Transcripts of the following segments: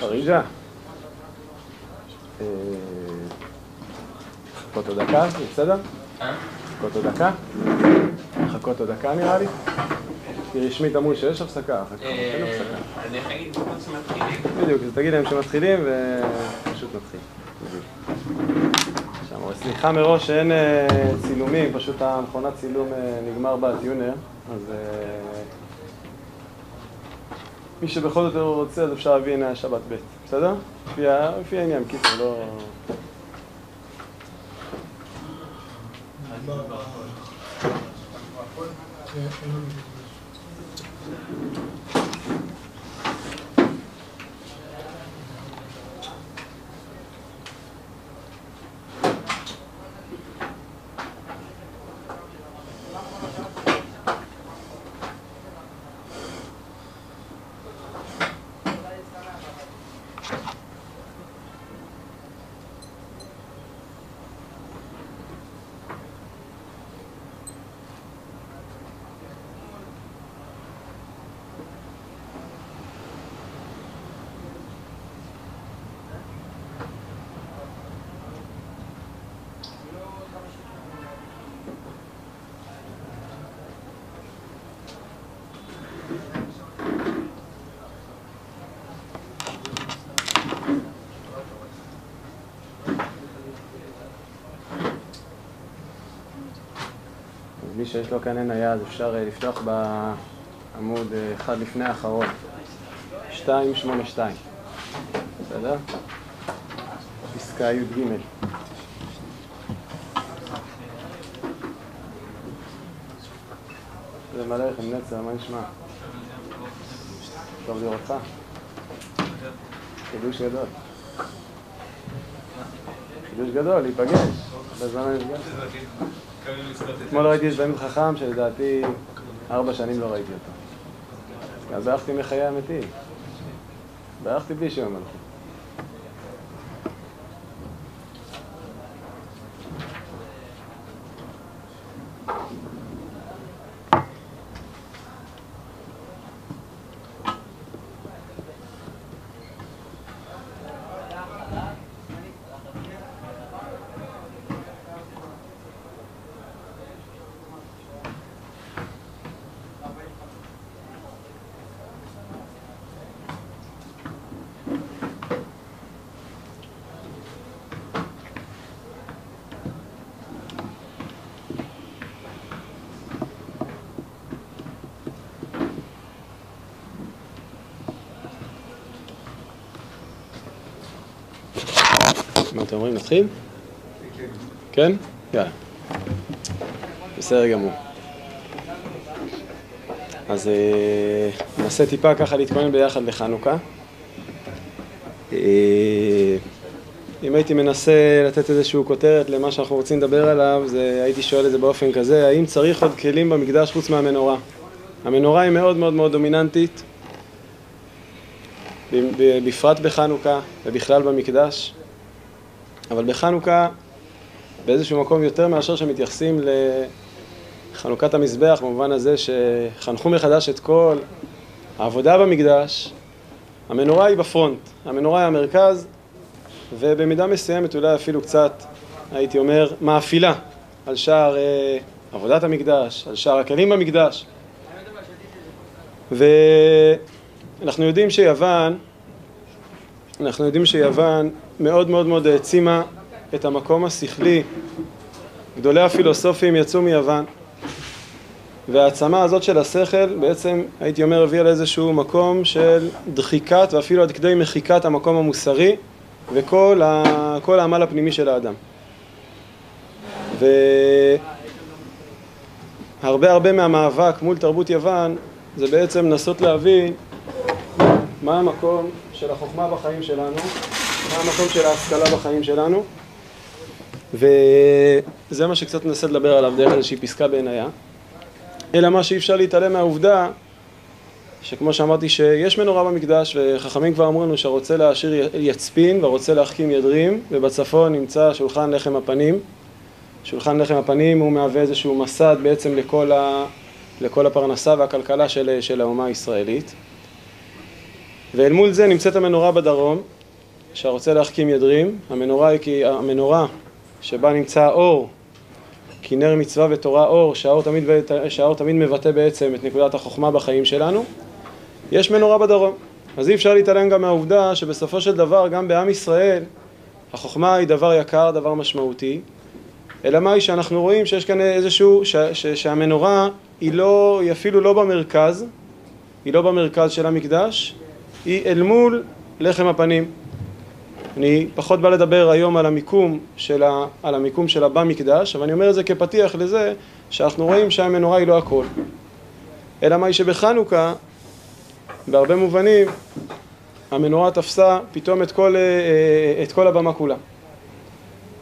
פריג'ה. אה, לחכות עוד דקה, זה בסדר? לחכות עוד דקה? לחכות עוד דקה נראה לי? כי רשמית אמרו שיש הפסקה, אחר כך אין הפסקה. אני יכול להגיד שמתחילים. בדיוק, אז תגיד להם שמתחילים ופשוט נתחיל. סליחה מראש שאין אה, צילומים, פשוט המכונת צילום אה, נגמר בטיונר, אז אה, מי שבכל זאת רוצה, אז אפשר להביא הנה שבת ב', בסדר? לפי העניין, קיצר, לא... אז שיש לו כאן עין היד, אפשר אה, לפתוח בעמוד אה, אחד לפני האחרון, 282, בסדר? פסקה י"ג. זה מלא לכם נצר, מה נשמע? טוב לראות אותך. חידוש גדול. חידוש גדול, להיפגש. בזמן נפגשנו. אתמול ראיתי את בן חכם שלדעתי ארבע שנים לא ראיתי אותו. אז בירכתי מחיי המתים. בירכתי בלי שם המלכות. אתם אומרים? נתחיל? כן? יאללה. בסדר גמור. אז אה, ננסה טיפה ככה להתכונן ביחד לחנוכה. אה, אם הייתי מנסה לתת איזושהי כותרת למה שאנחנו רוצים לדבר עליו, זה, הייתי שואל את זה באופן כזה, האם צריך עוד כלים במקדש חוץ מהמנורה? המנורה היא מאוד מאוד מאוד דומיננטית, בפרט בחנוכה ובכלל במקדש. אבל בחנוכה, באיזשהו מקום יותר מאשר שמתייחסים לחנוכת המזבח, במובן הזה שחנכו מחדש את כל העבודה במקדש, המנורה היא בפרונט, המנורה היא המרכז, ובמידה מסוימת אולי אפילו קצת, הייתי אומר, מאפילה על שער אה, עבודת המקדש, על שער הכלים במקדש. ואנחנו יודעים שיוון, אנחנו יודעים שיוון מאוד מאוד מאוד העצימה את המקום השכלי. גדולי הפילוסופים יצאו מיוון, וההעצמה הזאת של השכל בעצם, הייתי אומר, הביאה לאיזשהו מקום של דחיקת ואפילו עד כדי מחיקת המקום המוסרי וכל ה... העמל הפנימי של האדם. והרבה הרבה מהמאבק מול תרבות יוון זה בעצם לנסות להבין מה המקום של החוכמה בחיים שלנו, מה המקום של ההשכלה בחיים שלנו, וזה מה שקצת ננסה לדבר עליו דרך איזושהי פסקה בעינייה. אלא מה שאי אפשר להתעלם מהעובדה שכמו שאמרתי שיש מנורה במקדש וחכמים כבר אמרו לנו שהרוצה להשאיר יצפין והרוצה להחכים ידרים ובצפון נמצא שולחן לחם הפנים. שולחן לחם הפנים הוא מהווה איזשהו מסד בעצם לכל, ה, לכל הפרנסה והכלכלה של, של האומה הישראלית. ואל מול זה נמצאת המנורה בדרום, שהרוצה להחכים ידרים. המנורה היא כי המנורה שבה נמצא האור, כי נר מצווה ותורה אור, שהאור תמיד, שהאור תמיד מבטא בעצם את נקודת החוכמה בחיים שלנו. יש מנורה בדרום. אז אי אפשר להתעלם גם מהעובדה שבסופו של דבר גם בעם ישראל החוכמה היא דבר יקר, דבר משמעותי, אלא מה היא שאנחנו רואים שיש כאן איזשהו, ש, ש, שהמנורה היא, לא, היא אפילו לא במרכז, היא לא במרכז של המקדש, היא אל מול לחם הפנים. אני פחות בא לדבר היום על המיקום שלה, על המיקום שלה במקדש, אבל אני אומר את זה כפתיח לזה שאנחנו רואים שהמנורה היא לא הכל. אלא היא שבחנוכה, בהרבה מובנים, המנורה תפסה פתאום את כל, אה, אה, את כל הבמה כולה.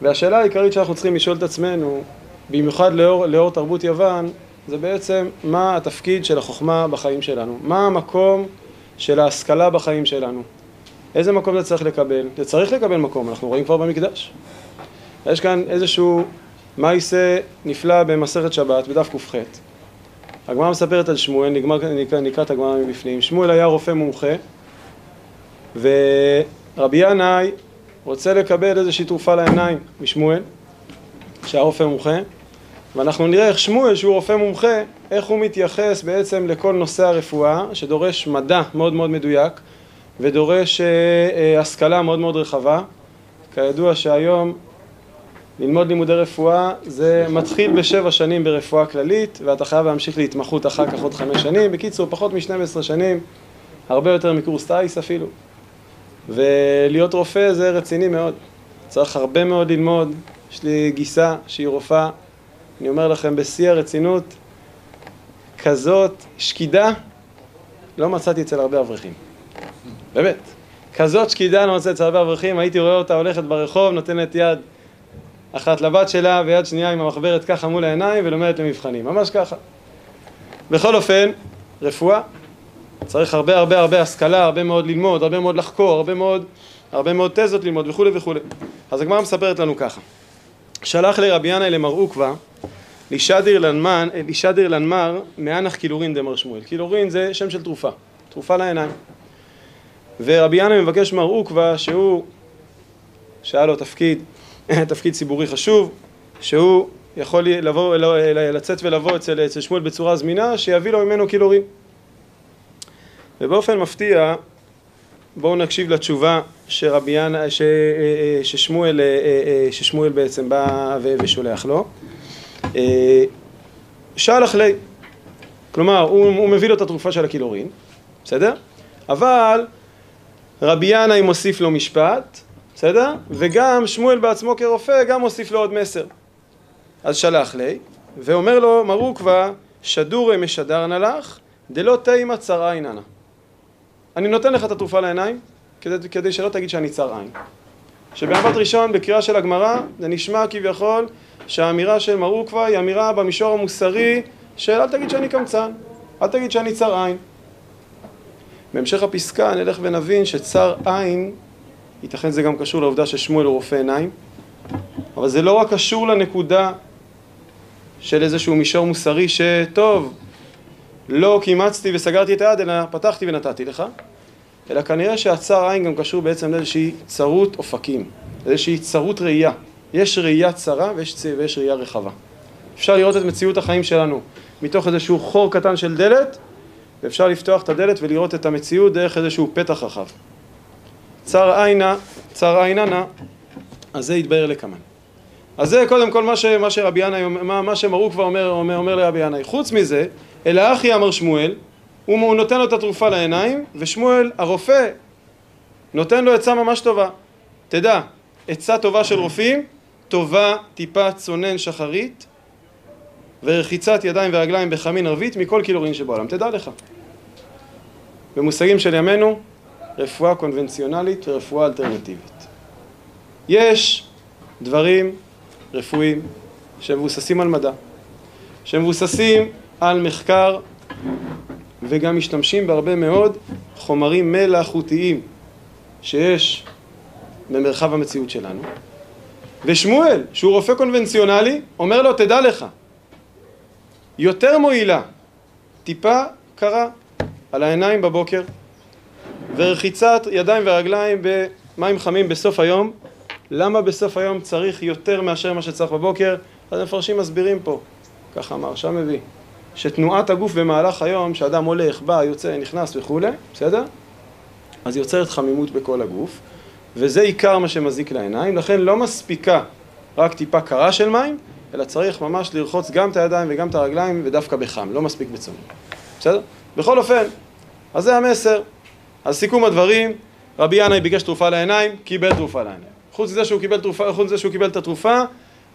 והשאלה העיקרית שאנחנו צריכים לשאול את עצמנו, במיוחד לאור, לאור תרבות יוון, זה בעצם מה התפקיד של החוכמה בחיים שלנו, מה המקום של ההשכלה בחיים שלנו, איזה מקום זה צריך לקבל, זה צריך לקבל מקום, אנחנו רואים כבר במקדש. יש כאן איזשהו מייסה נפלא במסכת שבת, בדף ק"ח. הגמרא מספרת על שמואל, נגמר, נקרא, נקרא את הגמרא מבפנים. שמואל היה רופא מומחה, ורבי ינאי רוצה לקבל איזושהי תרופה לעיניים משמואל, שהיה רופא מומחה, ואנחנו נראה איך שמואל, שהוא רופא מומחה, איך הוא מתייחס בעצם לכל נושא הרפואה, שדורש מדע מאוד מאוד מדויק, ודורש אה, אה, השכלה מאוד מאוד רחבה. כידוע שהיום ללמוד לימודי רפואה זה מתחיל בשבע שנים ברפואה כללית, ואתה חייב להמשיך להתמחות אחר כך עוד חמש שנים. בקיצור, פחות מ-12 שנים, הרבה יותר מקורס טיס אפילו. ולהיות רופא זה רציני מאוד. צריך הרבה מאוד ללמוד. יש לי גיסה שהיא רופאה, אני אומר לכם בשיא הרצינות, כזאת שקידה לא מצאתי אצל הרבה אברכים. באמת. כזאת שקידה מצאתי אצל הרבה אברכים, הייתי רואה אותה הולכת ברחוב, נותנת יד אחת לבת שלה ויד שנייה עם המחברת ככה מול העיניים ולומדת למבחנים, ממש ככה. בכל אופן, רפואה, צריך הרבה הרבה הרבה השכלה, הרבה מאוד ללמוד, הרבה מאוד לחקור, הרבה מאוד, הרבה מאוד תזות ללמוד וכולי וכולי. אז הגמרא מספרת לנו ככה: שלח לרבי ינאי למר לנמן, לישדיר לנמר מאנח קילורין דמר שמואל. קילורין זה שם של תרופה, תרופה לעיניים. ורבי ינאי מבקש מר עוקבא שהוא, שהיה לו תפקיד, תפקיד ציבורי חשוב, שהוא יכול לבוא, לצאת ולבוא אצל, אצל שמואל בצורה זמינה, שיביא לו ממנו קילורים. ובאופן מפתיע, בואו נקשיב לתשובה שרבי ינא, ש, ששמואל, ששמואל בעצם בא ושולח לו. שלח לי, כלומר הוא, הוא מביא לו את התרופה של הקילורין, בסדר? אבל רבי ינאי מוסיף לו משפט, בסדר? וגם שמואל בעצמו כרופא גם מוסיף לו עוד מסר. אז שלח לי, ואומר לו מר עוקבא שדורי משדרנה לך דלא תימא צרה עיננה. אני נותן לך את התרופה לעיניים כדי, כדי שלא תגיד שאני צר עין. שבמבט ראשון בקריאה של הגמרא זה נשמע כביכול שהאמירה של מר עוקבא היא אמירה במישור המוסרי של אל תגיד שאני קמצן, אל תגיד שאני צר עין. בהמשך הפסקה נלך ונבין שצר עין, ייתכן זה גם קשור לעובדה ששמואל הוא רופא עיניים, אבל זה לא רק קשור לנקודה של איזשהו מישור מוסרי שטוב, לא קימצתי וסגרתי את היד, אלא פתחתי ונתתי לך, אלא כנראה שהצר עין גם קשור בעצם לאיזושהי צרות אופקים, איזושהי צרות ראייה. יש ראייה צרה ויש, ויש ראייה רחבה. אפשר לראות את מציאות החיים שלנו מתוך איזשהו חור קטן של דלת, ואפשר לפתוח את הדלת ולראות את המציאות דרך איזשהו פתח רחב. צר עינה, צר עיננה, אז זה יתבהר לכמן. אז זה קודם כל מה, ש, מה שרבי ינאי, מה, מה שמרו כבר אומר, אומר, אומר לרבי ינאי. חוץ מזה, אלא אחי אמר שמואל, הוא, הוא נותן לו את התרופה לעיניים, ושמואל הרופא נותן לו עצה ממש טובה. תדע, עצה טובה של רופאים, טובה טיפה צונן שחרית ורחיצת ידיים ורגליים בחמין ערבית מכל קילורין שבעולם. תדע לך. במושגים של ימינו, רפואה קונבנציונלית ורפואה אלטרנטיבית. יש דברים רפואיים שמבוססים על מדע, שמבוססים על מחקר וגם משתמשים בהרבה מאוד חומרים מלאכותיים שיש במרחב המציאות שלנו. ושמואל, שהוא רופא קונבנציונלי, אומר לו, תדע לך, יותר מועילה טיפה קרה על העיניים בבוקר, ורחיצת ידיים ורגליים במים חמים בסוף היום. למה בסוף היום צריך יותר מאשר מה שצריך בבוקר? אז המפרשים מסבירים פה, ככה המהרש"א מביא, שתנועת הגוף במהלך היום, שאדם הולך, בא, יוצא, נכנס וכולי, בסדר? אז יוצרת חמימות בכל הגוף, וזה עיקר מה שמזיק לעיניים, לכן לא מספיקה רק טיפה קרה של מים, אלא צריך ממש לרחוץ גם את הידיים וגם את הרגליים, ודווקא בחם, לא מספיק בצום. בסדר? בכל אופן, אז זה המסר. אז סיכום הדברים, רבי ינאי ביקש תרופה לעיניים, קיבל תרופה לעיניים. חוץ מזה שהוא קיבל, תרופה, חוץ מזה שהוא קיבל את התרופה,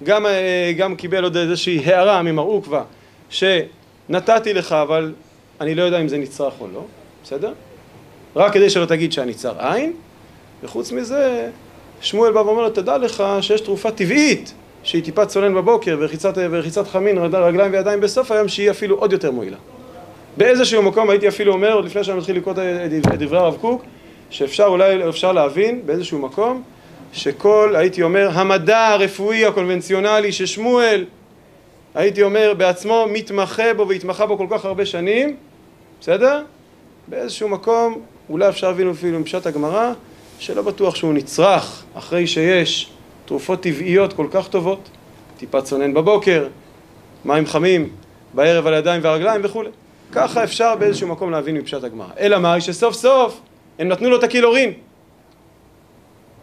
גם, אה, גם קיבל עוד איזושהי הערה ממר עוקווה, שנתתי לך, אבל אני לא יודע אם זה נצרך או לא, בסדר? רק כדי שלא תגיד שאני צר עין, וחוץ מזה, שמואל בא ואומר לו, תדע לך שיש תרופה טבעית, שהיא טיפה צונן בבוקר ורחיצת, ורחיצת חמין, רגליים וידיים בסוף היום, שהיא אפילו עוד יותר מועילה. באיזשהו מקום הייתי אפילו אומר, עוד לפני שאני מתחיל לקרוא את דברי הרב קוק, שאפשר אולי, אפשר להבין באיזשהו מקום, שכל, הייתי אומר, המדע הרפואי הקונבנציונלי ששמואל, הייתי אומר, בעצמו מתמחה בו והתמחה בו כל כך הרבה שנים, בסדר? באיזשהו מקום, אולי אפשר להבין אפילו עם פשט הגמרא, שלא בטוח שהוא נצרך אחרי שיש תרופות טבעיות כל כך טובות, טיפה צונן בבוקר, מים חמים בערב על הידיים והרגליים וכולי. ככה אפשר באיזשהו מקום להבין מפשט הגמרא. אלא מה? שסוף סוף הם נתנו לו את הקילורין.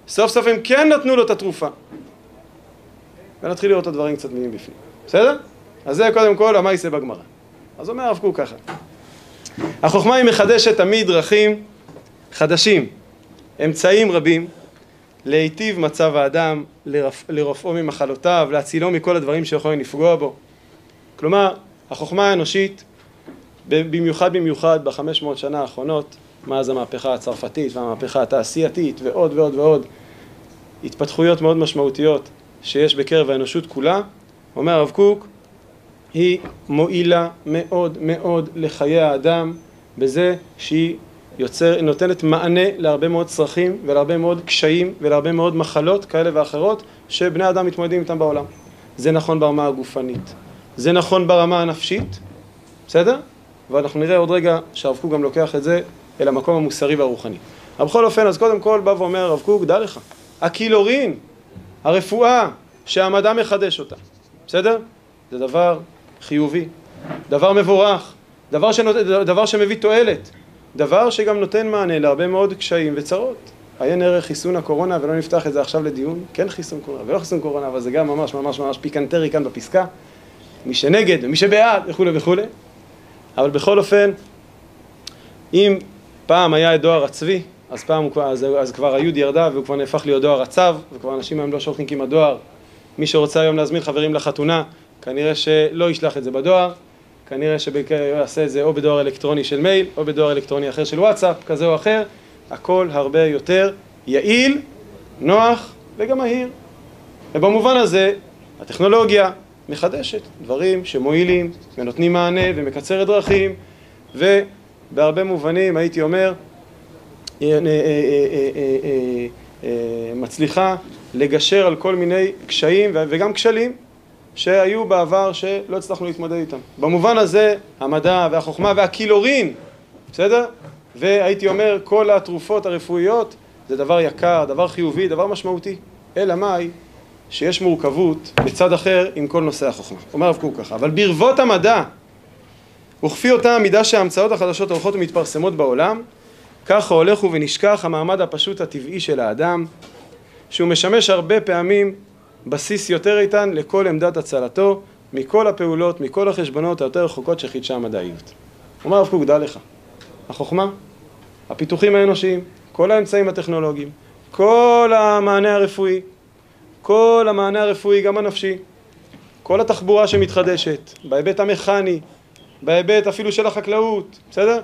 סוף סוף הם כן נתנו לו את התרופה. ונתחיל לראות את הדברים קצת מילים בפנים. בסדר? אז זה קודם כל המייסה בגמרא. אז אומר הרב קוק ככה. החוכמה היא מחדשת תמיד דרכים חדשים, אמצעים רבים, להיטיב מצב האדם, לרפ... לרפאו ממחלותיו, להצילו מכל הדברים שיכולים לפגוע בו. כלומר, החוכמה האנושית, במיוחד במיוחד בחמש מאות שנה האחרונות, מאז המהפכה הצרפתית והמהפכה התעשייתית ועוד ועוד ועוד, התפתחויות מאוד משמעותיות שיש בקרב האנושות כולה, אומר הרב קוק, היא מועילה מאוד מאוד לחיי האדם בזה שהיא יוצר, נותנת מענה להרבה מאוד צרכים ולהרבה מאוד קשיים ולהרבה מאוד מחלות כאלה ואחרות שבני אדם מתמודדים איתם בעולם. זה נכון ברמה הגופנית, זה נכון ברמה הנפשית, בסדר? ואנחנו נראה עוד רגע שהרב קוק גם לוקח את זה אל המקום המוסרי והרוחני. אבל בכל אופן, אז קודם כל בא ואומר הרב קוק, דע לך, הקילורין, הרפואה שהמדע מחדש אותה, בסדר? זה דבר חיובי, דבר מבורך, דבר, שנות... דבר שמביא תועלת, דבר שגם נותן מענה להרבה מאוד קשיים וצרות. עיין ערך חיסון הקורונה, ולא נפתח את זה עכשיו לדיון, כן חיסון קורונה ולא חיסון קורונה, אבל זה גם ממש ממש ממש פיקנטרי כאן בפסקה. מי שנגד ומי שבעד וכולי וכולי. אבל בכל אופן, אם פעם היה את דואר הצבי, אז פעם אז, אז כבר היוד ירדה והוא כבר נהפך להיות דואר הצו, וכבר אנשים היום לא שולחים כמעט דואר. מי שרוצה היום להזמין חברים לחתונה, כנראה שלא ישלח את זה בדואר, כנראה שיעשה את זה או בדואר אלקטרוני של מייל, או בדואר אלקטרוני אחר של וואטסאפ, כזה או אחר, הכל הרבה יותר יעיל, נוח וגם מהיר. ובמובן הזה, הטכנולוגיה מחדשת דברים שמועילים ונותנים מענה ומקצרת דרכים, ובהרבה מובנים, הייתי אומר, מצליחה לגשר על כל מיני קשיים וגם כשלים שהיו בעבר שלא הצלחנו להתמודד איתם. במובן הזה, המדע והחוכמה והקילורין, בסדר? והייתי אומר, כל התרופות הרפואיות זה דבר יקר, דבר חיובי, דבר משמעותי. אלא מאי? שיש מורכבות בצד אחר עם כל נושא החוכמה. אומר הרב קוק ככה, אבל ברבות המדע וכפי אותה המידה שההמצאות החדשות הולכות ומתפרסמות בעולם, ככה הולך ונשכח המעמד הפשוט הטבעי של האדם, שהוא משמש הרבה פעמים בסיס יותר איתן לכל עמדת הצלתו מכל הפעולות, מכל החשבונות היותר רחוקות שחידשה המדעיות. אומר הרב קוק, דע לך, החוכמה, הפיתוחים האנושיים, כל האמצעים הטכנולוגיים, כל המענה הרפואי, כל המענה הרפואי, גם הנפשי, כל התחבורה שמתחדשת, בהיבט המכני, בהיבט אפילו של החקלאות, בסדר?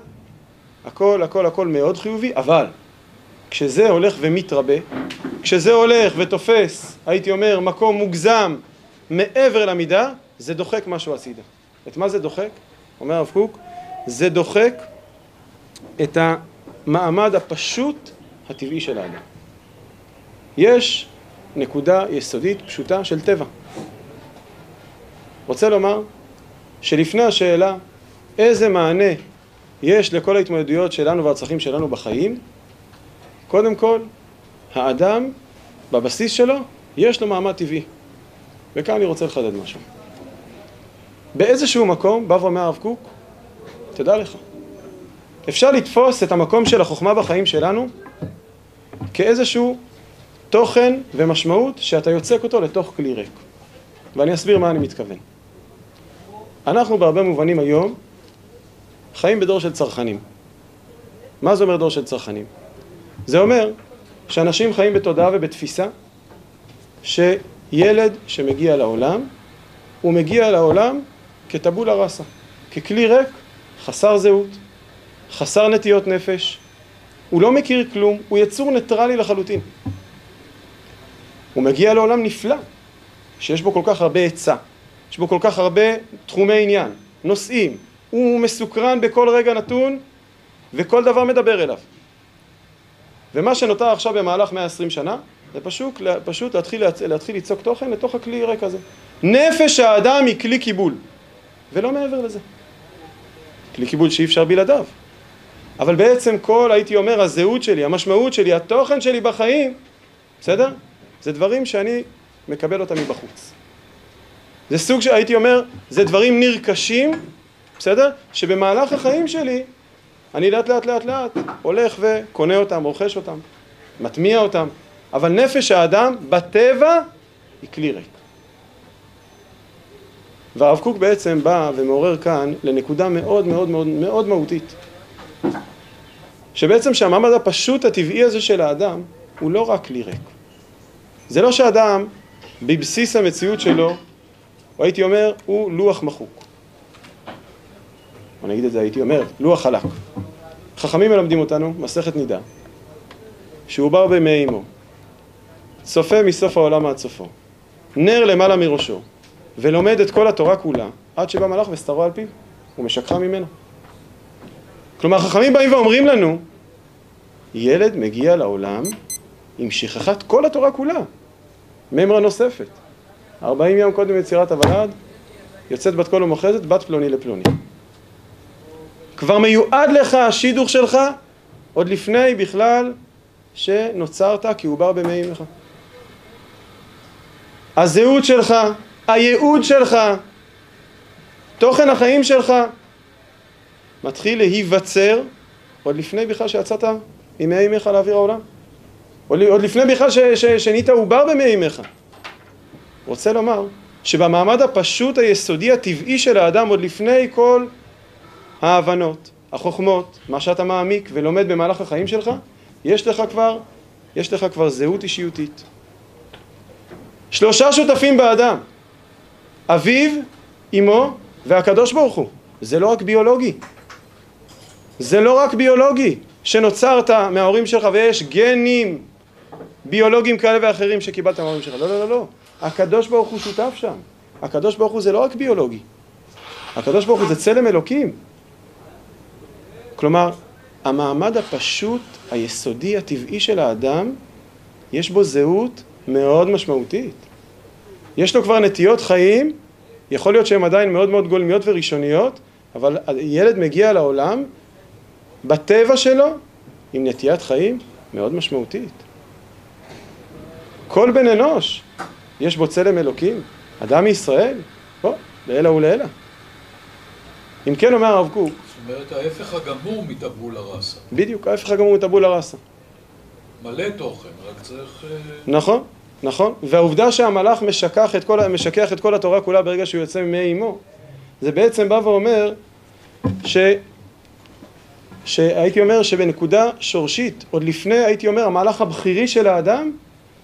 הכל, הכל, הכל מאוד חיובי, אבל כשזה הולך ומתרבה, כשזה הולך ותופס, הייתי אומר, מקום מוגזם מעבר למידה, זה דוחק משהו הצידה. את מה זה דוחק? אומר הרב קוק, זה דוחק את המעמד הפשוט הטבעי של האדם. יש נקודה יסודית פשוטה של טבע. רוצה לומר שלפני השאלה איזה מענה יש לכל ההתמודדויות שלנו והצרכים שלנו בחיים, קודם כל, האדם, בבסיס שלו, יש לו מעמד טבעי. וכאן אני רוצה לחדד משהו. באיזשהו מקום, בא ואומר הרב קוק, תדע לך, אפשר לתפוס את המקום של החוכמה בחיים שלנו כאיזשהו תוכן ומשמעות שאתה יוצק אותו לתוך כלי ריק. ואני אסביר מה אני מתכוון. אנחנו בהרבה מובנים היום חיים בדור של צרכנים. מה זה אומר דור של צרכנים? זה אומר שאנשים חיים בתודעה ובתפיסה שילד שמגיע לעולם, הוא מגיע לעולם כטבולה ראסה, ככלי ריק, חסר זהות, חסר נטיות נפש, הוא לא מכיר כלום, הוא יצור ניטרלי לחלוטין. הוא מגיע לעולם נפלא, שיש בו כל כך הרבה היצע, יש בו כל כך הרבה תחומי עניין, נושאים, הוא מסוקרן בכל רגע נתון וכל דבר מדבר אליו. ומה שנותר עכשיו במהלך 120 שנה זה פשוט, פשוט להתחיל, להתחיל ליצוק תוכן לתוך הכלי ריק הזה. נפש האדם היא כלי קיבול, ולא מעבר לזה. כלי קיבול שאי אפשר בלעדיו. אבל בעצם כל, הייתי אומר, הזהות שלי, המשמעות שלי, התוכן שלי בחיים, בסדר? זה דברים שאני מקבל אותם מבחוץ. זה סוג שהייתי אומר, זה דברים נרכשים, בסדר? שבמהלך החיים שלי, אני לאט לאט לאט לאט הולך וקונה אותם, רוכש אותם, מטמיע אותם, אבל נפש האדם בטבע היא כלי ריק. והרב קוק בעצם בא ומעורר כאן לנקודה מאוד מאוד מאוד מאוד מהותית. שבעצם שהמעמד הפשוט הטבעי הזה של האדם הוא לא רק כלי ריק. זה לא שאדם בבסיס המציאות שלו, או הייתי אומר, הוא לוח מחוק. או נגיד את זה, הייתי אומר, לוח חלק. חכמים מלמדים אותנו, מסכת נידה, שהוא בר במי אמו, צופה מסוף העולם עד סופו, נר למעלה מראשו, ולומד את כל התורה כולה, עד שבא מלאך וסתרו על פיו, ומשכחה ממנו. כלומר, חכמים באים ואומרים לנו, ילד מגיע לעולם עם שכחת כל התורה כולה. ממרה נוספת. ארבעים יום קודם יצירת הוולד, יוצאת בת קול ומוחזת, בת פלוני לפלוני. כבר מיועד לך השידוך שלך עוד לפני בכלל שנוצרת כי הוא בר במי אמך. הזהות שלך, הייעוד שלך, תוכן החיים שלך מתחיל להיווצר עוד לפני בכלל שיצאת ממי אימך לאוויר העולם. עוד לפני בכלל שנהיית עובר במי אימך. רוצה לומר שבמעמד הפשוט היסודי הטבעי של האדם עוד לפני כל ההבנות, החוכמות, מה שאתה מעמיק ולומד במהלך החיים שלך, יש לך כבר, יש לך כבר זהות אישיותית. שלושה שותפים באדם, אביו, אמו והקדוש ברוך הוא. זה לא רק ביולוגי. זה לא רק ביולוגי, שנוצרת מההורים שלך ויש גנים ביולוגיים כאלה ואחרים שקיבלת מההורים שלך. לא, לא, לא, לא. הקדוש ברוך הוא שותף שם. הקדוש ברוך הוא זה לא רק ביולוגי. הקדוש ברוך הוא זה צלם אלוקים. כלומר, המעמד הפשוט, היסודי, הטבעי של האדם, יש בו זהות מאוד משמעותית. יש לו כבר נטיות חיים, יכול להיות שהן עדיין מאוד מאוד גולמיות וראשוניות, אבל ילד מגיע לעולם בטבע שלו עם נטיית חיים מאוד משמעותית. כל בן אנוש יש בו צלם אלוקים, אדם מישראל, בוא, לעילא ולעילא. אם כן אומר הרב קוק, זאת אומרת ההפך הגמור מטבולה ראסה. בדיוק, ההפך הגמור מטבולה ראסה. מלא תוכן, רק צריך... אה, נכון, נכון. והעובדה שהמלאך משכח את כל, משכח את כל התורה כולה ברגע שהוא יוצא ממי אמו, זה בעצם בא ואומר ש... שהייתי אומר שבנקודה שורשית, עוד לפני הייתי אומר המהלך הבכירי של האדם,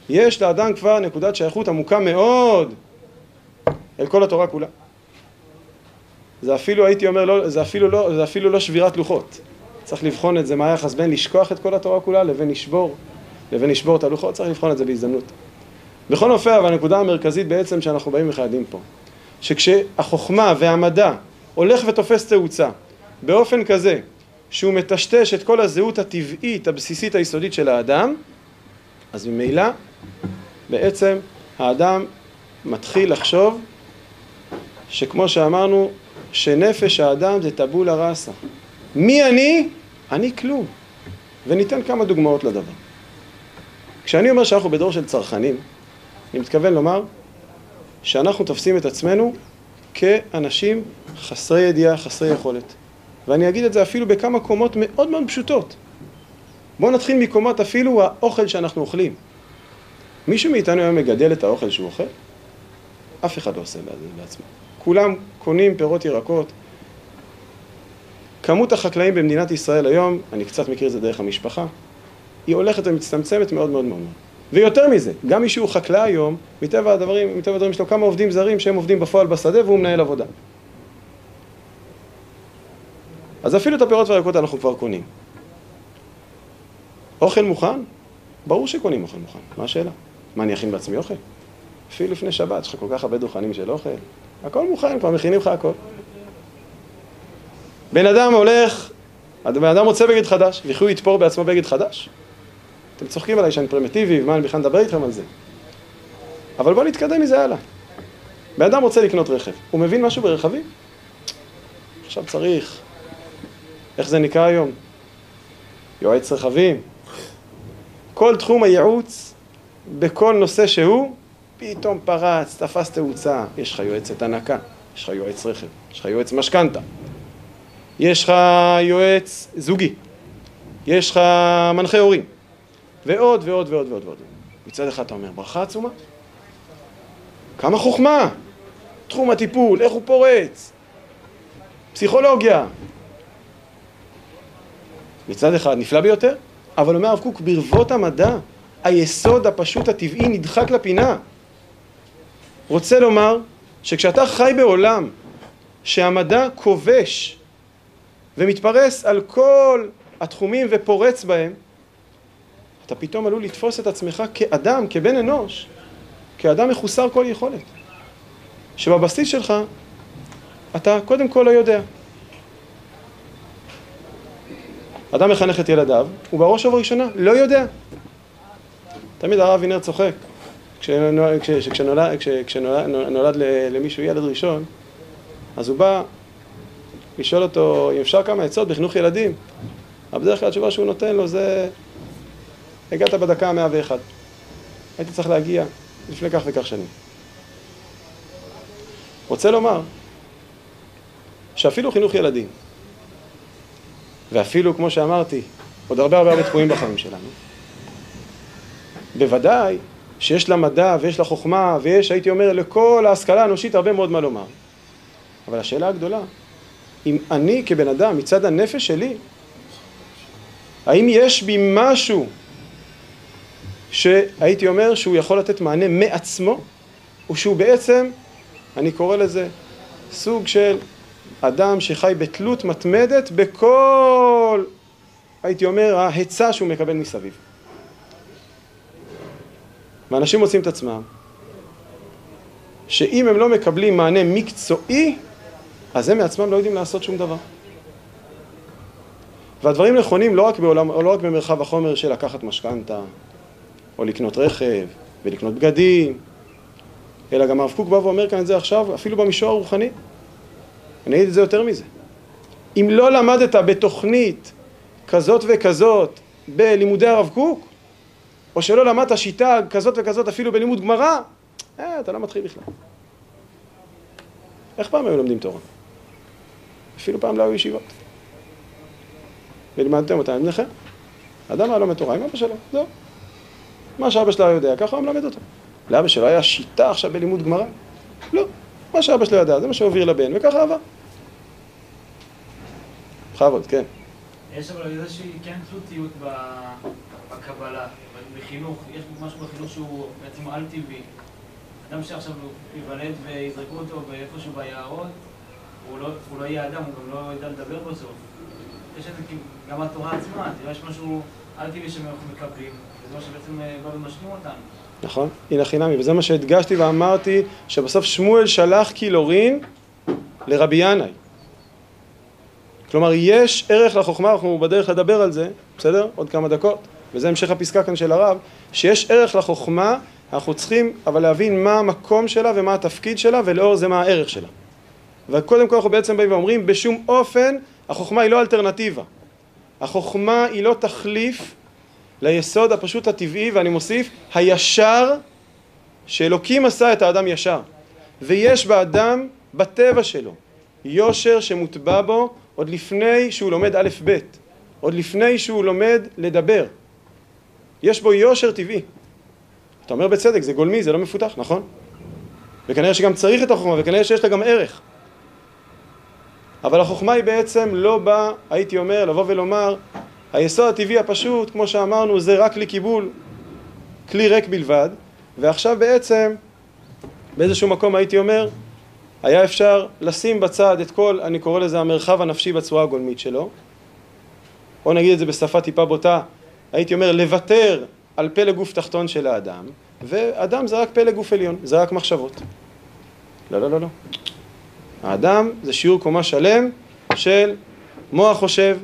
יש לאדם כבר נקודת שייכות עמוקה מאוד אל כל התורה כולה. זה אפילו הייתי אומר, לא, זה, אפילו לא, זה אפילו לא שבירת לוחות. צריך לבחון את זה, מה היחס בין לשכוח את כל התורה כולה לבין לשבור, לבין לשבור את הלוחות, צריך לבחון את זה בהזדמנות. בכל אופן, אבל הנקודה המרכזית בעצם שאנחנו באים ומחיידים פה, שכשהחוכמה והמדע הולך ותופס תאוצה באופן כזה שהוא מטשטש את כל הזהות הטבעית, הבסיסית, היסודית של האדם, אז ממילא בעצם האדם מתחיל לחשוב שכמו שאמרנו, שנפש האדם זה טבולה ראסה. מי אני? אני כלום. וניתן כמה דוגמאות לדבר. כשאני אומר שאנחנו בדור של צרכנים, אני מתכוון לומר שאנחנו תופסים את עצמנו כאנשים חסרי ידיעה, חסרי יכולת. ואני אגיד את זה אפילו בכמה קומות מאוד מאוד פשוטות. בואו נתחיל מקומות אפילו האוכל שאנחנו אוכלים. מישהו מאיתנו היום מגדל את האוכל שהוא אוכל? אף אחד לא עושה בעצמו. כולם קונים פירות ירקות. כמות החקלאים במדינת ישראל היום, אני קצת מכיר את זה דרך המשפחה, היא הולכת ומצטמצמת מאוד מאוד מאוד. ויותר מזה, גם מי שהוא חקלאי היום, מטבע הדברים, מטבע הדברים שלו כמה עובדים זרים שהם עובדים בפועל בשדה והוא מנהל עבודה. אז אפילו את הפירות והירקות אנחנו כבר קונים. אוכל מוכן? ברור שקונים אוכל מוכן, מה השאלה? מה, אני אכין בעצמי אוכל? אפילו לפני שבת, יש לך כל כך הרבה דוכנים של אוכל, הכל מוכן, כבר מכינים לך הכל. בן אדם הולך, הבן אדם רוצה בגד חדש, וכי הוא יתפור בעצמו בגד חדש? אתם צוחקים עליי שאני פרימיטיבי, ומה אני בכלל מדבר איתכם על זה? אבל בואו נתקדם מזה הלאה. בן אדם רוצה לקנות רכב, הוא מבין משהו ברכבים? עכשיו צריך, איך זה נקרא היום? יועץ רכבים. כל תחום הייעוץ, בכל נושא שהוא, פתאום פרץ, תפס תאוצה. יש לך יועצת הנקה, יש לך יועץ רכב, יש לך יועץ משכנתה, יש לך יועץ זוגי, יש לך מנחה הורים, ועוד ועוד ועוד ועוד ועוד. מצד אחד אתה אומר, ברכה עצומה. כמה חוכמה, תחום הטיפול, איך הוא פורץ, פסיכולוגיה. מצד אחד נפלא ביותר, אבל אומר הרב קוק, ברבות המדע, היסוד הפשוט הטבעי נדחק לפינה. רוצה לומר שכשאתה חי בעולם שהמדע כובש ומתפרס על כל התחומים ופורץ בהם, אתה פתאום עלול לתפוס את עצמך כאדם, כבן אנוש, כאדם מחוסר כל יכולת. שבבסיס שלך אתה קודם כל לא יודע. אדם מחנך את ילדיו, הוא בראש ובראשונה לא יודע. תמיד הרב וינר צוחק. כשנולד למישהו ילד ראשון, אז הוא בא לשאול אותו אם אפשר כמה עצות בחינוך ילדים. אבל בדרך כלל התשובה שהוא נותן לו זה הגעת בדקה המאה ואחד. הייתי צריך להגיע לפני כך וכך שנים. רוצה לומר שאפילו חינוך ילדים, ואפילו, כמו שאמרתי, עוד הרבה הרבה הרבה תקועים בחיים שלנו, בוודאי שיש לה מדע ויש לה חוכמה ויש, הייתי אומר, לכל ההשכלה האנושית הרבה מאוד מה לומר. אבל השאלה הגדולה, אם אני כבן אדם, מצד הנפש שלי, האם יש בי משהו שהייתי אומר שהוא יכול לתת מענה מעצמו, או שהוא בעצם, אני קורא לזה, סוג של אדם שחי בתלות מתמדת בכל, הייתי אומר, ההיצע שהוא מקבל מסביב. ואנשים מוצאים את עצמם שאם הם לא מקבלים מענה מקצועי, אז הם מעצמם לא יודעים לעשות שום דבר. והדברים נכונים לא רק, בעולם, לא רק במרחב החומר של לקחת משכנתה, או לקנות רכב, ולקנות בגדים, אלא גם הרב קוק בא ואומר כאן את זה עכשיו, אפילו במישור הרוחני. אני אגיד את זה יותר מזה. אם לא למדת בתוכנית כזאת וכזאת בלימודי הרב קוק, או שלא למדת שיטה כזאת וכזאת אפילו בלימוד גמרא, אה, אתה לא מתחיל בכלל. איך פעם היו לומדים תורה? אפילו פעם לא היו ישיבות. ולימדתם אותה עם לכם. אדם היה לומד תורה עם אבא שלו, זהו. מה שאבא שלו יודע, ככה הוא מלמד אותו. לאבא שלו היה שיטה עכשיו בלימוד גמרא? לא. מה שאבא שלו ידע, זה מה שהוביל לבן, וככה עבר. בכבוד, כן. יש אבל איזושהי כן תלותיות בקבלה, בחינוך, יש משהו בחינוך שהוא בעצם על-טבעי. אדם שעכשיו ייוולד ויזרקו אותו באיפשהו ביערות, הוא לא, הוא לא יהיה אדם, הוא גם לא ידע לדבר בסוף. יש את זה גם התורה עצמה, תראה, יש משהו על-טבעי שאנחנו מקבלים, וזה מה שבעצם בא ומשלים אותנו. נכון, הנה חינמי, וזה מה שהדגשתי ואמרתי, שבסוף שמואל שלח קילורין לרבי ינאי. כלומר, יש ערך לחוכמה, אנחנו בדרך לדבר על זה, בסדר? עוד כמה דקות, וזה המשך הפסקה כאן של הרב, שיש ערך לחוכמה, אנחנו צריכים אבל להבין מה המקום שלה ומה התפקיד שלה, ולאור זה מה הערך שלה. וקודם כל אנחנו בעצם באים ואומרים, בשום אופן החוכמה היא לא אלטרנטיבה. החוכמה היא לא תחליף ליסוד הפשוט הטבעי, ואני מוסיף, הישר, שאלוקים עשה את האדם ישר. ויש באדם, בטבע שלו, יושר שמוטבע בו עוד לפני שהוא לומד א' ב', עוד לפני שהוא לומד לדבר. יש בו יושר טבעי. אתה אומר בצדק, זה גולמי, זה לא מפותח, נכון? וכנראה שגם צריך את החוכמה, וכנראה שיש לה גם ערך. אבל החוכמה היא בעצם לא באה, הייתי אומר, לבוא ולומר, היסוד הטבעי הפשוט, כמו שאמרנו, זה רק לקיבול, כלי ריק בלבד, ועכשיו בעצם, באיזשהו מקום הייתי אומר, היה אפשר לשים בצד את כל, אני קורא לזה המרחב הנפשי בצורה הגולמית שלו, או נגיד את זה בשפה טיפה בוטה, הייתי אומר לוותר על פלג גוף תחתון של האדם, ואדם זה רק פלג גוף עליון, זה רק מחשבות. לא, לא, לא, לא. האדם זה שיעור קומה שלם של מוח חושב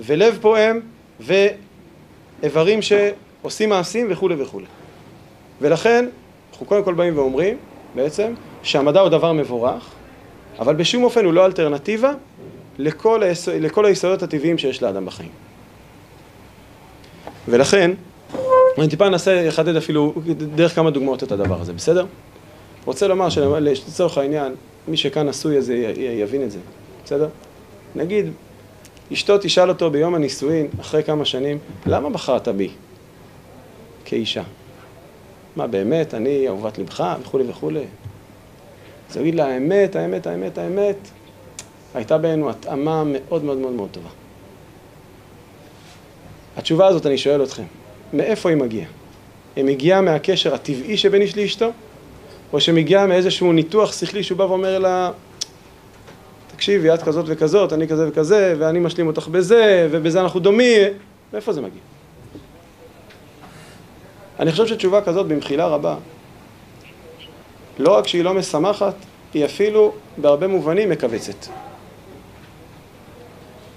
ולב פועם ואיברים שעושים מעשים וכולי וכולי. ולכן אנחנו קודם כל באים ואומרים בעצם שהמדע הוא דבר מבורך, אבל בשום אופן הוא לא אלטרנטיבה לכל, היסוד, לכל היסודות הטבעיים שיש לאדם בחיים. ולכן, אני טיפה אנסה לחדד אפילו דרך כמה דוגמאות את הדבר הזה, בסדר? רוצה לומר שלצורך העניין, מי שכאן עשוי הזה יבין את זה, בסדר? נגיד, אשתו תשאל אותו ביום הנישואין, אחרי כמה שנים, למה בחרת בי כאישה? מה באמת, אני אהובת לבך וכולי וכולי? הוא יגיד לה, האמת, האמת, האמת, האמת, הייתה בינינו התאמה מאוד מאוד מאוד מאוד טובה. התשובה הזאת, אני שואל אתכם, מאיפה היא מגיעה? היא מגיעה מהקשר הטבעי שבין איש לאשתו? או שמגיעה מאיזשהו ניתוח שכלי שהוא בא ואומר לה, תקשיבי, את כזאת וכזאת, אני כזה וכזה, ואני משלים אותך בזה, ובזה אנחנו דומים, מאיפה זה מגיע? אני חושב שתשובה כזאת במחילה רבה, לא רק שהיא לא משמחת, היא אפילו בהרבה מובנים מכווצת.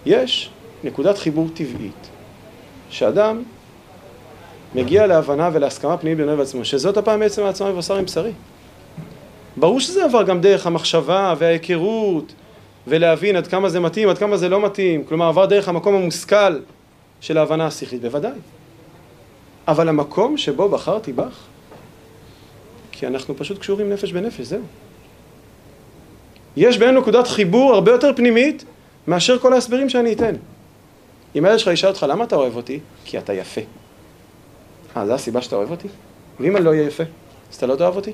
יש נקודת חיבור טבעית, שאדם מגיע להבנה ולהסכמה פנימית בינו ובעצמו, שזאת הפעם בעצם העצמה מבשר עם בשרי. ברור שזה עבר גם דרך המחשבה וההיכרות ולהבין עד כמה זה מתאים, עד כמה זה לא מתאים, כלומר עבר דרך המקום המושכל של ההבנה השכלית, בוודאי. אבל המקום שבו בחרתי בך, כי אנחנו פשוט קשורים נפש בנפש, זהו. יש בינינו נקודת חיבור הרבה יותר פנימית מאשר כל ההסברים שאני אתן. אם הילד שלך ישאל אותך למה אתה אוהב אותי? כי אתה יפה. אה, זו הסיבה שאתה אוהב אותי? ואם אני לא אהיה יפה, אז אתה לא תאהב אותי?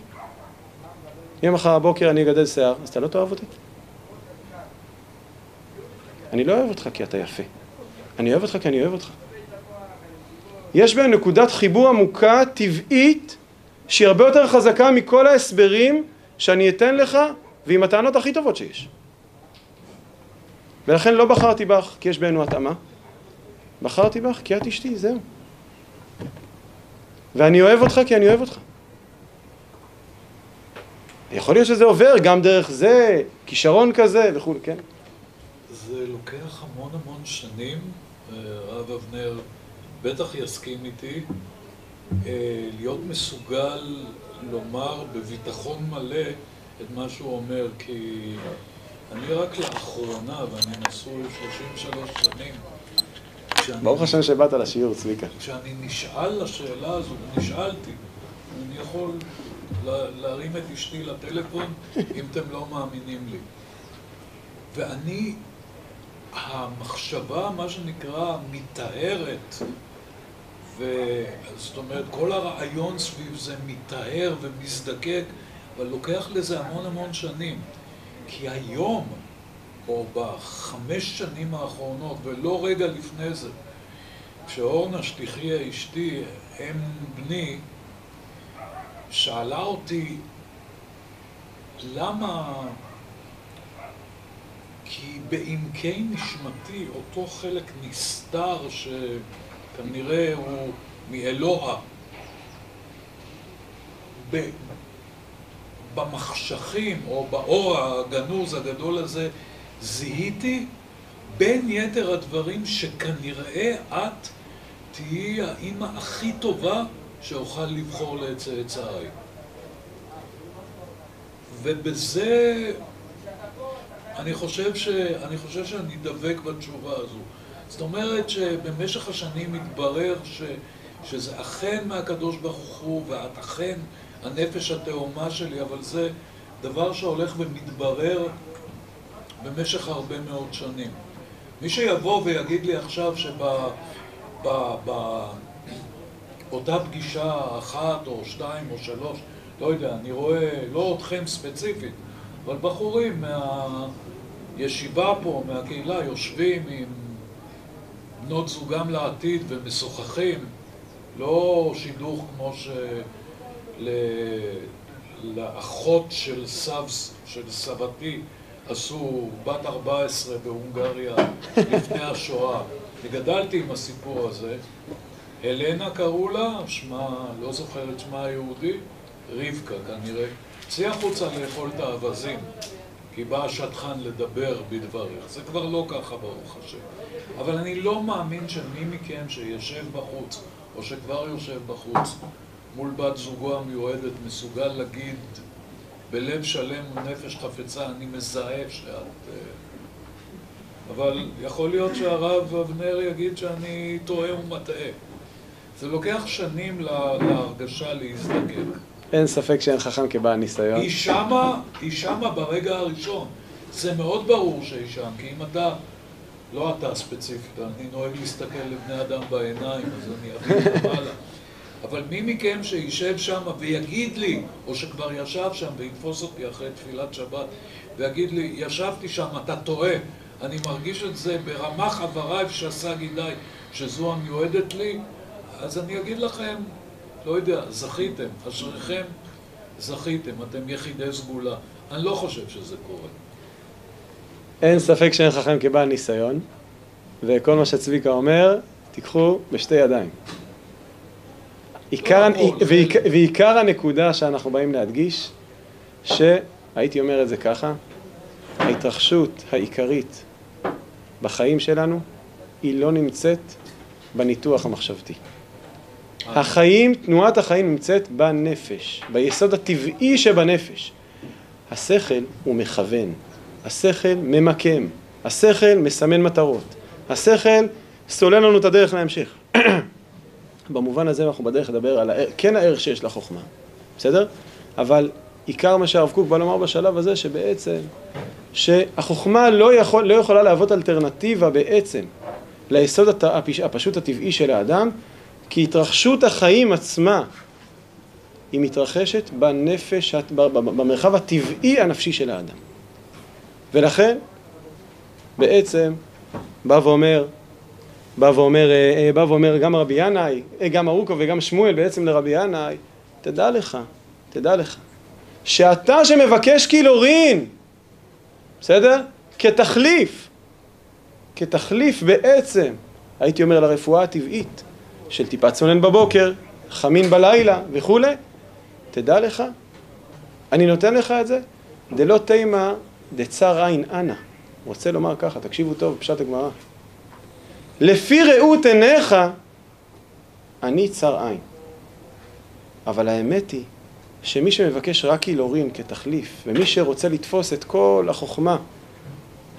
אם מחר הבוקר אני אגדל שיער, אז אתה לא תאהב אותי? אני לא אוהב אותך כי אתה יפה. אני אוהב אותך כי אני אוהב אותך. יש בהם נקודת חיבור עמוקה, טבעית, שהיא הרבה יותר חזקה מכל ההסברים שאני אתן לך ועם הטענות הכי טובות שיש. ולכן לא בחרתי בך כי יש בינינו התאמה, בחרתי בך כי את אשתי, זהו. ואני אוהב אותך כי אני אוהב אותך. יכול להיות שזה עובר גם דרך זה, כישרון כזה וכו', כן? זה לוקח המון המון שנים, הרב אבנר בטח יסכים איתי, אה, להיות מסוגל לומר בביטחון מלא את מה שהוא אומר, כי אני רק לאחרונה, ואני נשוי 33 שנים, ברוך השם שבאת לשיעור, צביקה. כשאני נשאל לשאלה הזאת, נשאלתי, אני יכול להרים את אשתי לטלפון אם אתם לא מאמינים לי. ואני, המחשבה, מה שנקרא, מטהרת, זאת אומרת, כל הרעיון סביב זה מטהר ומזדקק, אבל לוקח לזה המון המון שנים. כי היום, או בחמש שנים האחרונות, ולא רגע לפני זה, כשאורנה שליחי אשתי, אם בני, שאלה אותי למה... כי בעמקי נשמתי, אותו חלק נסתר שכנראה הוא מאלוה, במחשכים או באור הגנוז הגדול הזה, זיהיתי בין יתר הדברים שכנראה את תהיי האימא הכי טובה שאוכל לבחור לצאצאיי. ובזה אני חושב, ש... אני חושב שאני דבק בתשובה הזו. זאת אומרת שבמשך השנים מתברר ש, שזה אכן מהקדוש ברוך הוא, ואת אכן הנפש התאומה שלי, אבל זה דבר שהולך ומתברר במשך הרבה מאוד שנים. מי שיבוא ויגיד לי עכשיו שבאותה פגישה אחת או שתיים או שלוש, לא יודע, אני רואה, לא אתכם ספציפית, אבל בחורים מהישיבה פה, מהקהילה, יושבים עם בנות זוגם לעתיד ומשוחחים, לא שידוך כמו שלאחות של סבס, של סבתי, עשו בת 14 בהונגריה לפני השואה. וגדלתי עם הסיפור הזה. הלנה קראו לה, שמה, לא זוכר את שמה היהודי, רבקה כנראה. צאי החוצה לאכול את האווזים, כי בא השטחן לדבר בדבריך. זה כבר לא ככה, ברוך השם. אבל אני לא מאמין שמי מכם שישב בחוץ, או שכבר יושב בחוץ, מול בת זוגו המיועדת, מסוגל להגיד בלב שלם ונפש חפצה, אני מזהה שאת... אה, אבל יכול להיות שהרב אבנר יגיד שאני טועה ומטעה. זה לוקח שנים להרגשה להזדקק. אין ספק שאין חכם כבעל ניסיון. היא שמה, היא שמה ברגע הראשון. זה מאוד ברור שהיא שם, כי אם אתה, לא אתה ספציפית, אני נוהג להסתכל לבני אדם בעיניים, אז אני אביא את הלאה. אבל מי מכם שישב שם ויגיד לי, או שכבר ישב שם ויתפוס אותי אחרי תפילת שבת, ויגיד לי, ישבתי שם, אתה טועה, אני מרגיש את זה ברמ"ח אבריי ושס"ה גידיי, שזו המיועדת לי, אז אני אגיד לכם, לא יודע, זכיתם, אשריכם זכיתם, אתם יחידי סגולה. אני לא חושב שזה קורה. אין ספק שאין חכם כבעל ניסיון, וכל מה שצביקה אומר, תיקחו בשתי ידיים. עיקר, לא, ועיקר, ועיקר הנקודה שאנחנו באים להדגיש, שהייתי אומר את זה ככה, ההתרחשות העיקרית בחיים שלנו היא לא נמצאת בניתוח המחשבתי. החיים, תנועת החיים נמצאת בנפש, ביסוד הטבעי שבנפש. השכל הוא מכוון, השכל ממקם, השכל מסמן מטרות, השכל סולל לנו את הדרך להמשך. במובן הזה אנחנו בדרך לדבר על הער, כן הערך שיש לחוכמה, בסדר? אבל עיקר מה שהרב קוק בא לומר בשלב הזה, שבעצם, שהחוכמה לא, יכול, לא יכולה להוות אלטרנטיבה בעצם ליסוד הפשוט הטבעי של האדם, כי התרחשות החיים עצמה היא מתרחשת בנפש, במרחב הטבעי הנפשי של האדם. ולכן, בעצם, בא ואומר, בא ואומר, אה, אה, בא ואומר גם רבי ינאי, אה, גם ארוכו וגם שמואל בעצם לרבי ינאי, תדע לך, תדע לך, שאתה שמבקש קילורין, בסדר? כתחליף, כתחליף בעצם, הייתי אומר לרפואה הטבעית, של טיפת צונן בבוקר, חמין בלילה וכולי, תדע לך, אני נותן לך את זה, דלא תימא דצר עין אנא. רוצה לומר ככה, תקשיבו טוב, פשט הגמרא. לפי ראות עיניך, אני צר עין. אבל האמת היא שמי שמבקש רק אילורין כתחליף, ומי שרוצה לתפוס את כל החוכמה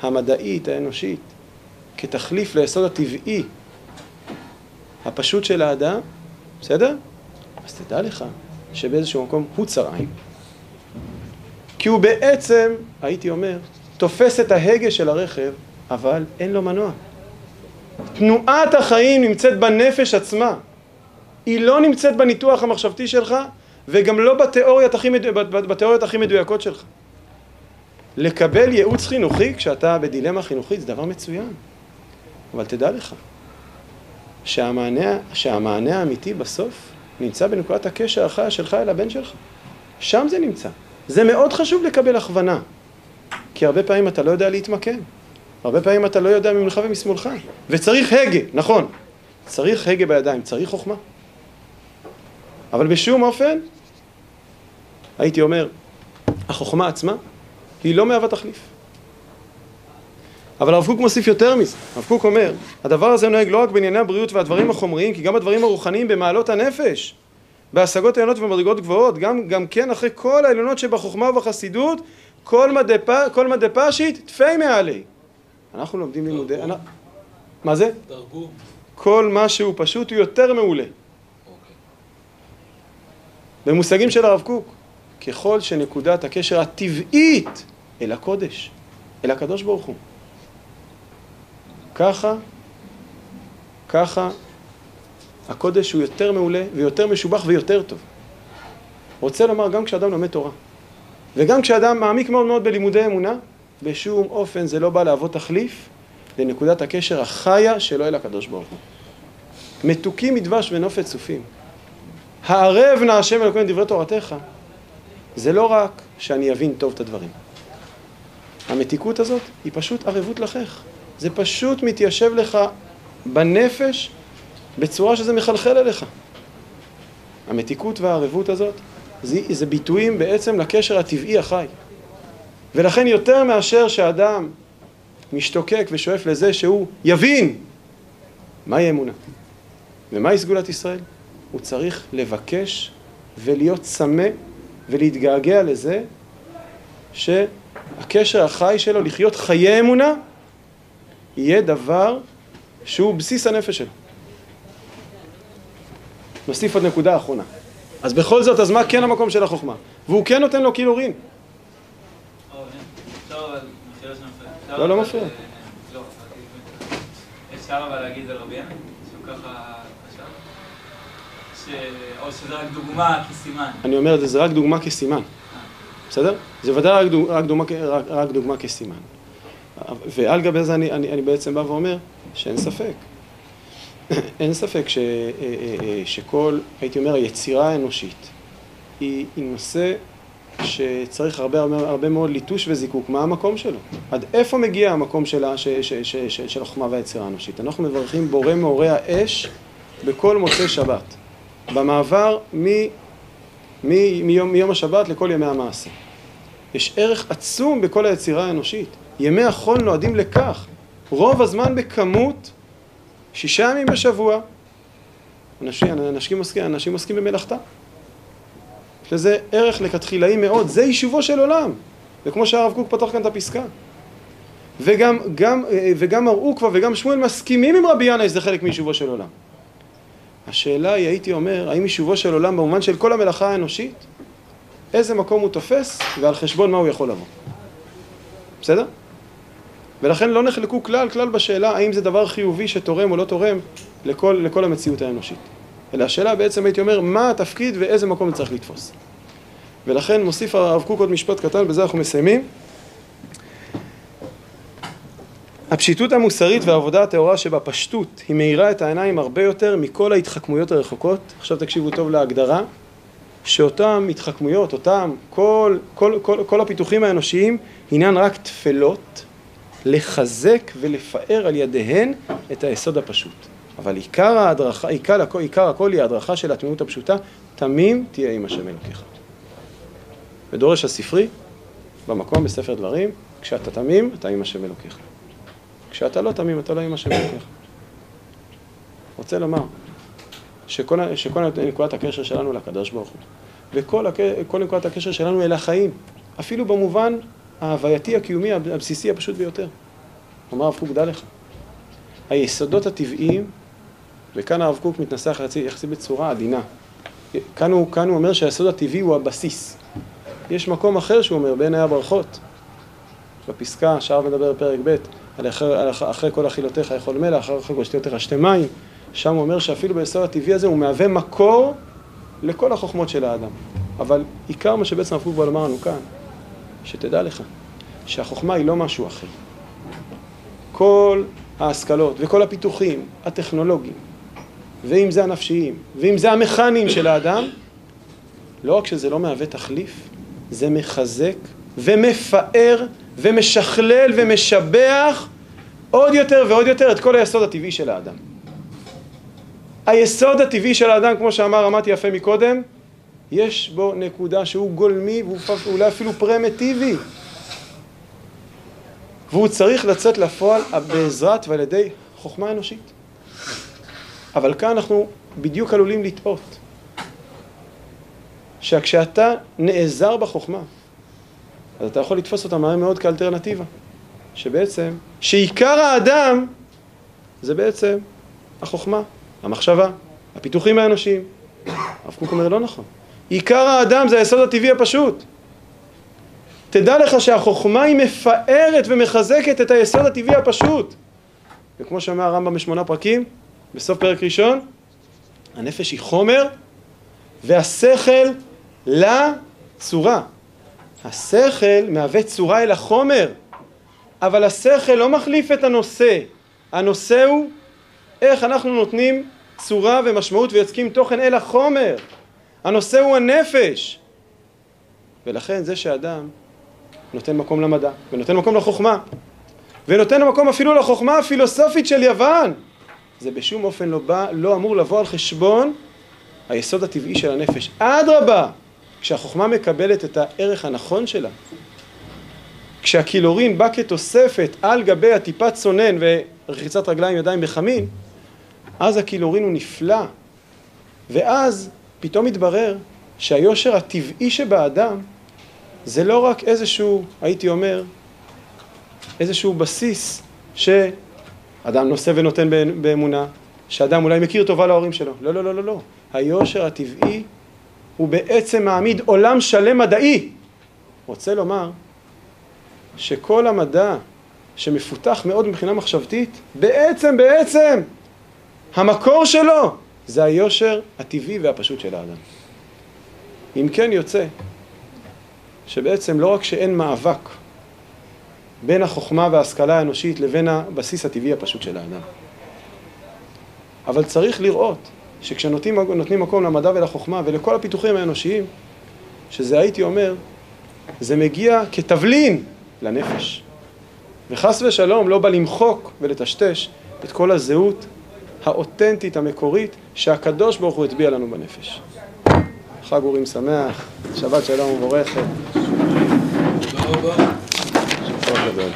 המדעית, האנושית, כתחליף ליסוד הטבעי הפשוט של האדם, בסדר? אז תדע לך שבאיזשהו מקום הוא צר עין. כי הוא בעצם, הייתי אומר, תופס את ההגה של הרכב, אבל אין לו מנוע. תנועת החיים נמצאת בנפש עצמה. היא לא נמצאת בניתוח המחשבתי שלך, וגם לא בתיאוריות הכי, מדו... בתיאוריות הכי מדויקות שלך. לקבל ייעוץ חינוכי כשאתה בדילמה חינוכית זה דבר מצוין. אבל תדע לך, שהמענה, שהמענה האמיתי בסוף נמצא בנקודת הקשר החיה שלך אל הבן שלך. שם זה נמצא. זה מאוד חשוב לקבל הכוונה, כי הרבה פעמים אתה לא יודע להתמקם. הרבה פעמים אתה לא יודע ממך ומשמאלך, וצריך הגה, נכון, צריך הגה בידיים, צריך חוכמה. אבל בשום אופן, הייתי אומר, החוכמה עצמה היא לא מהווה תחליף. אבל הרב קוק מוסיף יותר מזה, הרב קוק אומר, הדבר הזה נוהג לא רק בענייני הבריאות והדברים החומריים, כי גם בדברים הרוחניים במעלות הנפש, בהשגות עליונות ומדרגות גבוהות, גם, גם כן אחרי כל העליונות שבחוכמה ובחסידות, כל מדי, כל פשית תפי מעלי. אנחנו לומדים לימודי... מה זה? תרגום. כל מה שהוא פשוט הוא יותר מעולה. אוקיי. במושגים של הרב קוק, ככל שנקודת הקשר הטבעית אל הקודש, אל הקדוש ברוך הוא, ככה, ככה הקודש הוא יותר מעולה ויותר משובח ויותר טוב. רוצה לומר, גם כשאדם לומד תורה, וגם כשאדם מעמיק מאוד מאוד בלימודי אמונה, בשום אופן זה לא בא להוות תחליף לנקודת הקשר החיה שלו אל הקדוש ברוך הוא. מתוקים מדבש ונופת צופים. הערב נא השם אלוקינו דברי תורתך, זה לא רק שאני אבין טוב את הדברים. המתיקות הזאת היא פשוט ערבות לחך. זה פשוט מתיישב לך בנפש בצורה שזה מחלחל אליך. המתיקות והערבות הזאת זה, זה ביטויים בעצם לקשר הטבעי החי. ולכן יותר מאשר שאדם משתוקק ושואף לזה שהוא יבין מהי אמונה ומהי סגולת ישראל, הוא צריך לבקש ולהיות צמא ולהתגעגע לזה שהקשר החי שלו לחיות חיי אמונה יהיה דבר שהוא בסיס הנפש שלו. נוסיף עוד נקודה אחרונה. אז בכל זאת, אז מה כן המקום של החוכמה? והוא כן נותן לו קילורין. לא, לא מפריע. לא, אפשר אבל להגיד על רבי שהוא ככה חשב? או שזה רק דוגמה כסימן. אני אומר, זה רק דוגמה כסימן. בסדר? זה ודאי רק דוגמה כסימן. ועל גבי זה אני, אני, אני בעצם בא ואומר שאין ספק. אין ספק ש, שכל, הייתי אומר, היצירה האנושית היא, היא נושא שצריך הרבה, הרבה, הרבה מאוד ליטוש וזיקוק, מה המקום שלו? עד איפה מגיע המקום שלה, ש, ש, ש, ש, של החוכמה והיצירה האנושית? אנחנו מברכים בורא מאורי האש בכל מוצאי שבת, במעבר מ, מ, מיום, מיום השבת לכל ימי המעשה. יש ערך עצום בכל היצירה האנושית. ימי החול נועדים לכך. רוב הזמן בכמות, שישה ימים בשבוע, אנשים, אנשים, עוסקים, אנשים עוסקים במלאכתה. יש לזה ערך לכתחילאי מאוד, זה יישובו של עולם. וכמו שהרב קוק פתח כאן את הפסקה. וגם, גם, וגם הראו כבר וגם שמואל מסכימים עם רבי ינאי שזה חלק מיישובו של עולם. השאלה היא, הייתי אומר, האם יישובו של עולם במובן של כל המלאכה האנושית, איזה מקום הוא תופס ועל חשבון מה הוא יכול לבוא. בסדר? ולכן לא נחלקו כלל כלל בשאלה האם זה דבר חיובי שתורם או לא תורם לכל, לכל המציאות האנושית. אלא השאלה בעצם הייתי אומר, מה התפקיד ואיזה מקום זה צריך לתפוס. ולכן מוסיף הרב קוק עוד משפט קטן, בזה אנחנו מסיימים. הפשיטות המוסרית והעבודה הטהורה שבפשטות היא מאירה את העיניים הרבה יותר מכל ההתחכמויות הרחוקות. עכשיו תקשיבו טוב להגדרה, שאותן התחכמויות, אותם, כל, כל, כל, כל הפיתוחים האנושיים, הינן רק תפלות לחזק ולפאר על ידיהן את היסוד הפשוט. אבל עיקר ההדרכה, עיקר, עיקר הכל היא ההדרכה של התמימות הפשוטה, תמים תהיה עם השם אלוקיך. ודורש הספרי, במקום בספר דברים, כשאתה תמים, אתה עם השם אלוקיך. כשאתה לא תמים, אתה לא עם השם אלוקיך. רוצה לומר שכל, שכל נקודת הקשר שלנו לקדוש ברוך הוא, וכל נקודת הקשר שלנו אל החיים, אפילו במובן ההווייתי, הקיומי, הבסיסי, הפשוט ביותר. אומר הרב קוק, דע לך, היסודות הטבעיים, וכאן הרב קוק מתנסח יחסית בצורה עדינה. כאן הוא, כאן הוא אומר שהיסוד הטבעי הוא הבסיס. יש מקום אחר שהוא אומר, בעיני הברכות, בפסקה שהרב מדבר בפרק ב', על אחרי, על אחרי כל אכילותיך יכול מלח, אחרי כל שתיותיך שתי מים, שם הוא אומר שאפילו ביסוד הטבעי הזה הוא מהווה מקור לכל החוכמות של האדם. אבל עיקר מה שבעצם הרב קוק לומר לנו כאן, שתדע לך שהחוכמה היא לא משהו אחר. כל ההשכלות וכל הפיתוחים הטכנולוגיים, ואם זה הנפשיים, ואם זה המכניים של האדם, לא רק שזה לא מהווה תחליף, זה מחזק ומפאר ומשכלל ומשבח עוד יותר ועוד יותר את כל היסוד הטבעי של האדם. היסוד הטבעי של האדם, כמו שאמר, אמרתי יפה מקודם, יש בו נקודה שהוא גולמי ואולי אפילו פרמיטיבי. והוא צריך לצאת לפועל בעזרת ועל ידי חוכמה אנושית. אבל כאן אנחנו בדיוק עלולים לטעות. שכשאתה נעזר בחוכמה, אז אתה יכול לתפוס אותה מהר מאוד כאלטרנטיבה. שבעצם, שעיקר האדם זה בעצם החוכמה, המחשבה, הפיתוחים האנושיים. הרב קוק אומר לא נכון. עיקר האדם זה היסוד הטבעי הפשוט. תדע לך שהחוכמה היא מפארת ומחזקת את היסוד הטבעי הפשוט. וכמו שאומר הרמב"ם בשמונה פרקים, בסוף פרק ראשון, הנפש היא חומר והשכל לצורה. השכל מהווה צורה אל החומר, אבל השכל לא מחליף את הנושא. הנושא הוא איך אנחנו נותנים צורה ומשמעות ויוצקים תוכן אל החומר. הנושא הוא הנפש. ולכן זה שאדם נותן מקום למדע, ונותן מקום לחוכמה, ונותן מקום אפילו לחוכמה הפילוסופית של יוון, זה בשום אופן לא בא, לא אמור לבוא על חשבון היסוד הטבעי של הנפש. אדרבה, כשהחוכמה מקבלת את הערך הנכון שלה, כשהקילורין בא כתוספת על גבי הטיפת צונן ורחיצת רגליים ידיים בחמין, אז הקילורין הוא נפלא, ואז פתאום מתברר שהיושר הטבעי שבאדם זה לא רק איזשהו, הייתי אומר, איזשהו בסיס שאדם נושא ונותן באמונה, שאדם אולי מכיר טובה להורים שלו. לא, לא, לא, לא, לא. היושר הטבעי הוא בעצם מעמיד עולם שלם מדעי. רוצה לומר שכל המדע שמפותח מאוד מבחינה מחשבתית, בעצם, בעצם, המקור שלו זה היושר הטבעי והפשוט של האדם. אם כן יוצא שבעצם לא רק שאין מאבק בין החוכמה וההשכלה האנושית לבין הבסיס הטבעי הפשוט של האדם, אבל צריך לראות שכשנותנים מקום למדע ולחוכמה ולכל הפיתוחים האנושיים, שזה הייתי אומר, זה מגיע כתבלין לנפש. וחס ושלום לא בא למחוק ולטשטש את כל הזהות האותנטית, המקורית, שהקדוש ברוך הוא הטביע לנו בנפש. חג אורים שמח, שבת שלום ומבורכת. תודה רבה.